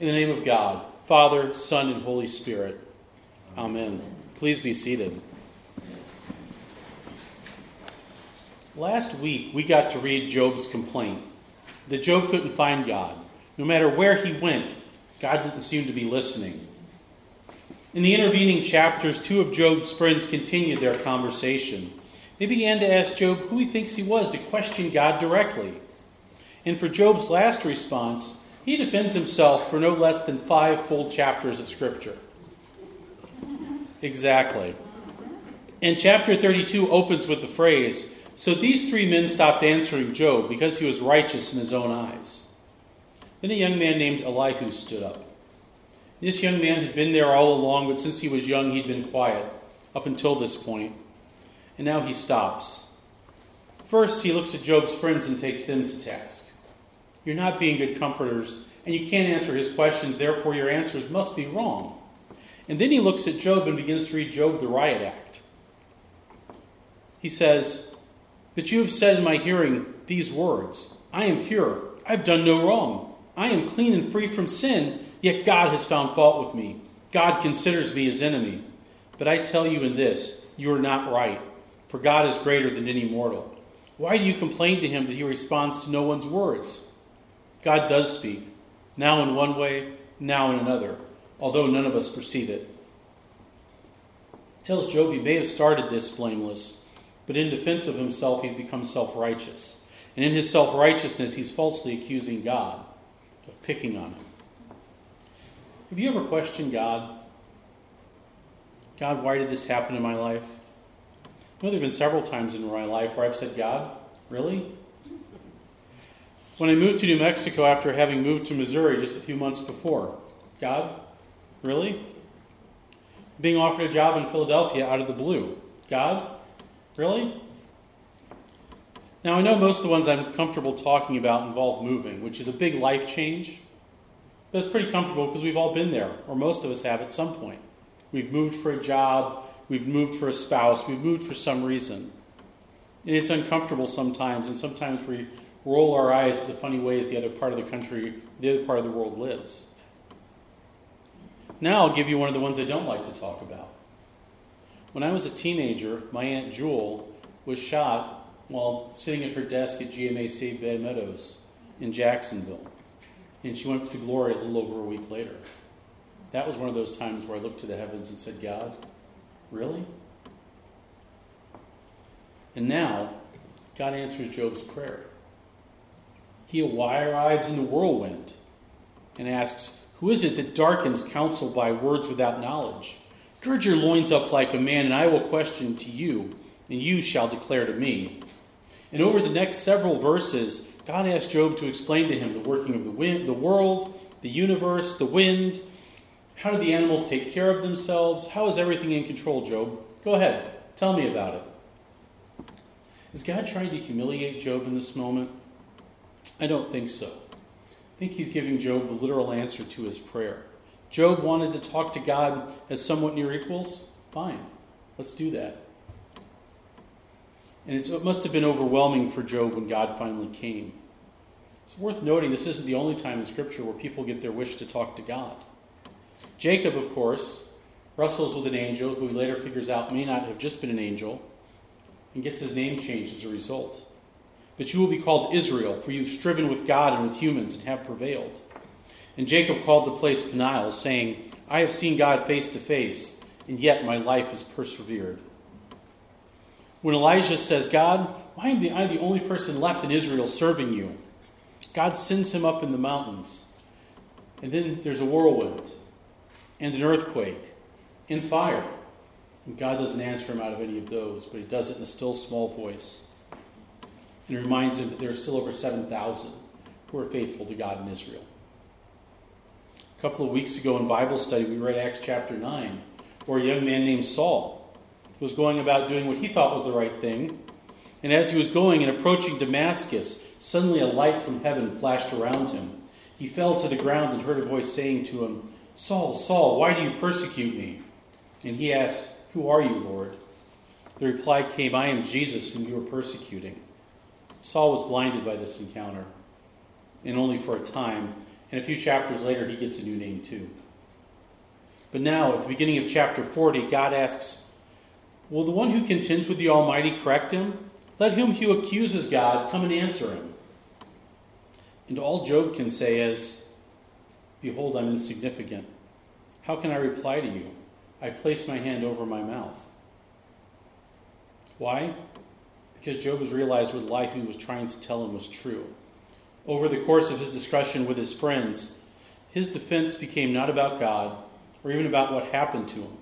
In the name of God, Father, Son, and Holy Spirit. Amen. Please be seated. Last week, we got to read Job's complaint that Job couldn't find God. No matter where he went, God didn't seem to be listening. In the intervening chapters, two of Job's friends continued their conversation. They began to ask Job who he thinks he was to question God directly. And for Job's last response, he defends himself for no less than five full chapters of Scripture. Exactly. And chapter 32 opens with the phrase So these three men stopped answering Job because he was righteous in his own eyes. Then a young man named Elihu stood up. This young man had been there all along, but since he was young, he'd been quiet up until this point. And now he stops. First, he looks at Job's friends and takes them to task. You're not being good comforters, and you can't answer his questions, therefore, your answers must be wrong. And then he looks at Job and begins to read Job the riot act. He says, That you have said in my hearing these words I am pure, I've done no wrong, I am clean and free from sin, yet God has found fault with me. God considers me his enemy. But I tell you in this, you are not right, for God is greater than any mortal. Why do you complain to him that he responds to no one's words? God does speak, now in one way, now in another although none of us perceive it. tells Job he may have started this blameless, but in defense of himself, he's become self righteous. And in his self righteousness, he's falsely accusing God of picking on him. Have you ever questioned God? God, why did this happen in my life? You know, there have been several times in my life where I've said, God, really? When I moved to New Mexico after having moved to Missouri just a few months before, God, Really? Being offered a job in Philadelphia out of the blue. God? Really? Now, I know most of the ones I'm comfortable talking about involve moving, which is a big life change. But it's pretty comfortable because we've all been there, or most of us have at some point. We've moved for a job, we've moved for a spouse, we've moved for some reason. And it's uncomfortable sometimes, and sometimes we roll our eyes at the funny ways the other part of the country, the other part of the world lives. Now I'll give you one of the ones I don't like to talk about. When I was a teenager, my Aunt Jewel was shot while sitting at her desk at GMAC Bay Meadows in Jacksonville. And she went to glory a little over a week later. That was one of those times where I looked to the heavens and said, God, really? And now, God answers Job's prayer. He arrives in the whirlwind and asks, who is it that darkens counsel by words without knowledge? Gird your loins up like a man, and I will question to you, and you shall declare to me. And over the next several verses, God asks Job to explain to him the working of the, wind, the world, the universe, the wind. How do the animals take care of themselves? How is everything in control, Job? Go ahead, tell me about it. Is God trying to humiliate Job in this moment? I don't think so. I think he's giving Job the literal answer to his prayer. Job wanted to talk to God as somewhat near equals. Fine, let's do that. And it must have been overwhelming for Job when God finally came. It's worth noting this isn't the only time in Scripture where people get their wish to talk to God. Jacob, of course, wrestles with an angel who he later figures out may not have just been an angel and gets his name changed as a result. But you will be called Israel, for you've striven with God and with humans and have prevailed. And Jacob called the place Peniel, saying, I have seen God face to face, and yet my life is persevered. When Elijah says, God, why am I the only person left in Israel serving you? God sends him up in the mountains. And then there's a whirlwind, and an earthquake, and fire. And God doesn't answer him out of any of those, but he does it in a still small voice and reminds him that there are still over 7,000 who are faithful to God in Israel. A couple of weeks ago in Bible study, we read Acts chapter 9, where a young man named Saul was going about doing what he thought was the right thing. And as he was going and approaching Damascus, suddenly a light from heaven flashed around him. He fell to the ground and heard a voice saying to him, Saul, Saul, why do you persecute me? And he asked, Who are you, Lord? The reply came, I am Jesus whom you are persecuting. Saul was blinded by this encounter, and only for a time, And a few chapters later, he gets a new name too. But now, at the beginning of chapter 40, God asks, Will the one who contends with the Almighty correct him? Let him who accuses God come and answer him. And all Job can say is, Behold, I'm insignificant. How can I reply to you? I place my hand over my mouth. Why? Because Job has realized what Elihu was trying to tell him was true. Over the course of his discussion with his friends, his defense became not about God or even about what happened to him.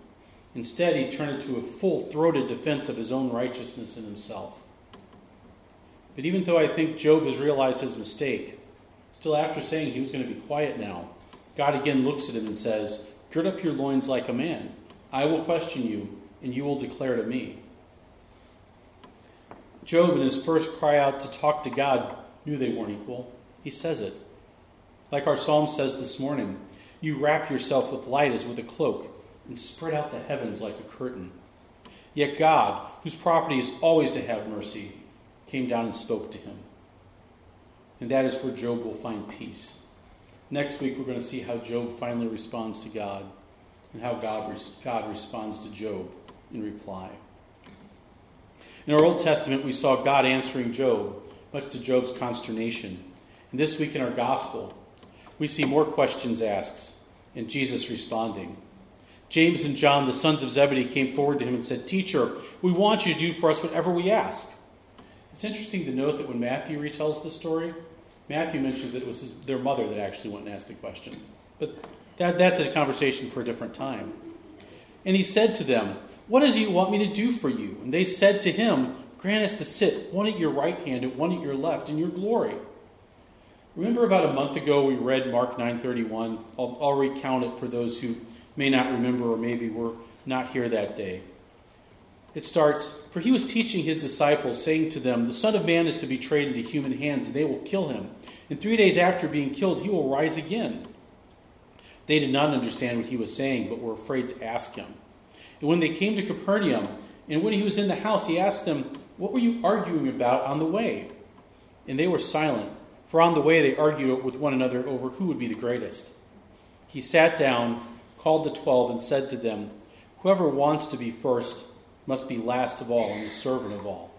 Instead, he turned it to a full throated defense of his own righteousness in himself. But even though I think Job has realized his mistake, still after saying he was going to be quiet now, God again looks at him and says, Gird up your loins like a man. I will question you, and you will declare to me. Job, in his first cry out to talk to God, knew they weren't equal. He says it. Like our psalm says this morning, you wrap yourself with light as with a cloak and spread out the heavens like a curtain. Yet God, whose property is always to have mercy, came down and spoke to him. And that is where Job will find peace. Next week, we're going to see how Job finally responds to God and how God, God responds to Job in reply. In our Old Testament, we saw God answering Job, much to Job's consternation. And this week in our Gospel, we see more questions asked and Jesus responding. James and John, the sons of Zebedee, came forward to him and said, Teacher, we want you to do for us whatever we ask. It's interesting to note that when Matthew retells the story, Matthew mentions that it was his, their mother that actually went and asked the question. But that, that's a conversation for a different time. And he said to them, What does you want me to do for you? And they said to him, Grant us to sit, one at your right hand and one at your left, in your glory. Remember about a month ago we read Mark 9:31. I'll, I'll recount it for those who may not remember or maybe were not here that day. It starts, For he was teaching his disciples, saying to them, The Son of Man is to be betrayed into human hands, and they will kill him. And three days after being killed, he will rise again. They did not understand what he was saying, but were afraid to ask him. And when they came to Capernaum, and when he was in the house, he asked them, What were you arguing about on the way? And they were silent, for on the way they argued with one another over who would be the greatest. He sat down, called the twelve, and said to them, Whoever wants to be first must be last of all and the servant of all.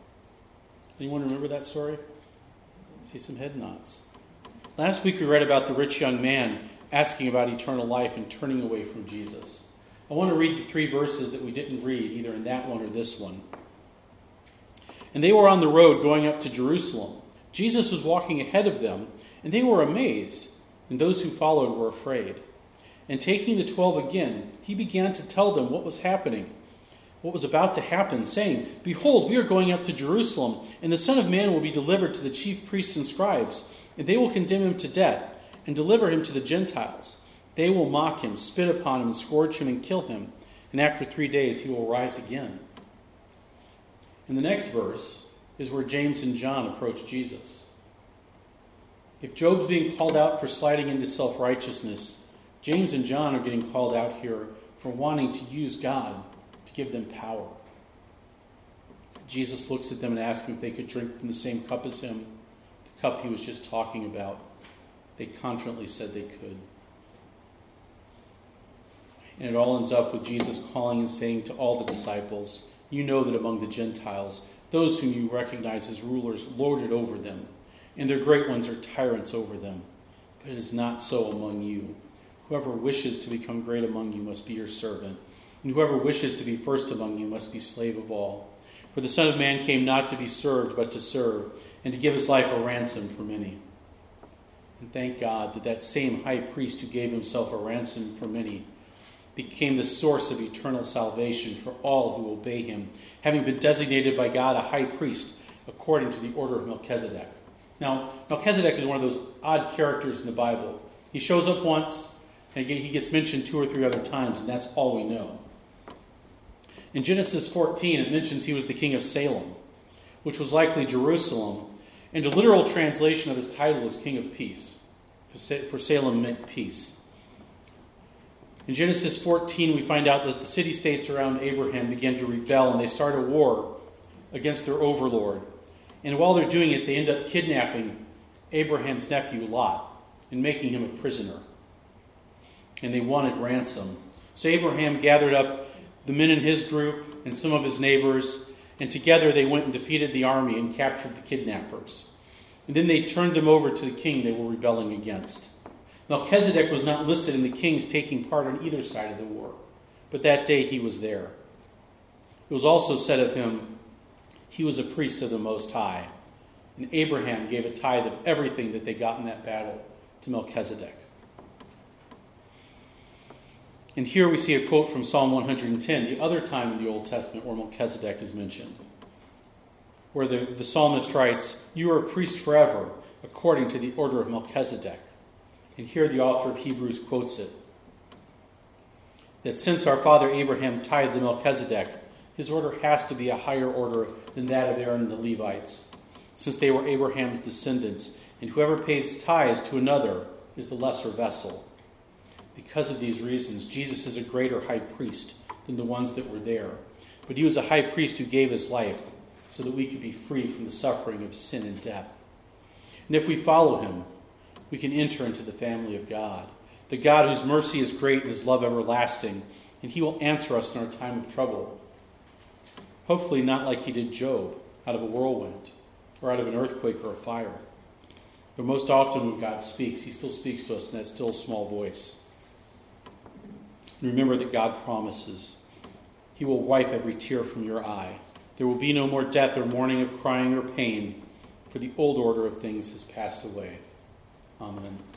Anyone remember that story? I see some head nods. Last week we read about the rich young man asking about eternal life and turning away from Jesus. I want to read the three verses that we didn't read, either in that one or this one. And they were on the road going up to Jerusalem. Jesus was walking ahead of them, and they were amazed, and those who followed were afraid. And taking the twelve again, he began to tell them what was happening what was about to happen, saying, Behold, we are going up to Jerusalem, and the Son of Man will be delivered to the chief priests and scribes, and they will condemn him to death, and deliver him to the Gentiles. They will mock him, spit upon him, and scourge him, and kill him, and after three days he will rise again. In the next verse is where James and John approach Jesus. If Job's being called out for sliding into self righteousness, James and John are getting called out here for wanting to use God to give them power. Jesus looks at them and asks them if they could drink from the same cup as him, the cup he was just talking about. They confidently said they could. And it all ends up with Jesus calling and saying to all the disciples, You know that among the Gentiles, those whom you recognize as rulers lord it over them, and their great ones are tyrants over them. But it is not so among you. Whoever wishes to become great among you must be your servant and whoever wishes to be first among you must be slave of all. For the Son of Man came not to be served, but to serve, and to give his life a ransom for many. And thank God that that same high priest who gave himself a ransom for many became the source of eternal salvation for all who obey him, having been designated by God a high priest according to the order of Melchizedek. Now, Melchizedek is one of those odd characters in the Bible. He shows up once, and he gets mentioned two or three other times, and that's all we know. In Genesis 14, it mentions he was the king of Salem, which was likely Jerusalem, and a literal translation of his title is King of Peace, for Salem meant peace. In Genesis 14, we find out that the city states around Abraham begin to rebel and they start a war against their overlord. And while they're doing it, they end up kidnapping Abraham's nephew Lot and making him a prisoner. And they wanted ransom. So Abraham gathered up the men in his group and some of his neighbors, and together they went and defeated the army and captured the kidnappers. And then they turned them over to the king they were rebelling against. Melchizedek was not listed in the kings taking part on either side of the war, but that day he was there. It was also said of him, he was a priest of the Most High. And Abraham gave a tithe of everything that they got in that battle to Melchizedek. And here we see a quote from Psalm 110, the other time in the Old Testament where Melchizedek is mentioned, where the, the psalmist writes, You are a priest forever, according to the order of Melchizedek. And here the author of Hebrews quotes it that since our father Abraham tithed to Melchizedek, his order has to be a higher order than that of Aaron and the Levites, since they were Abraham's descendants, and whoever pays tithes to another is the lesser vessel. Because of these reasons, Jesus is a greater high priest than the ones that were there. But he was a high priest who gave his life so that we could be free from the suffering of sin and death. And if we follow him, we can enter into the family of God. The God whose mercy is great and his love everlasting, and he will answer us in our time of trouble. Hopefully, not like he did Job, out of a whirlwind, or out of an earthquake or a fire. But most often, when God speaks, he still speaks to us in that still small voice. And remember that God promises He will wipe every tear from your eye. There will be no more death or mourning of crying or pain, for the old order of things has passed away. Amen.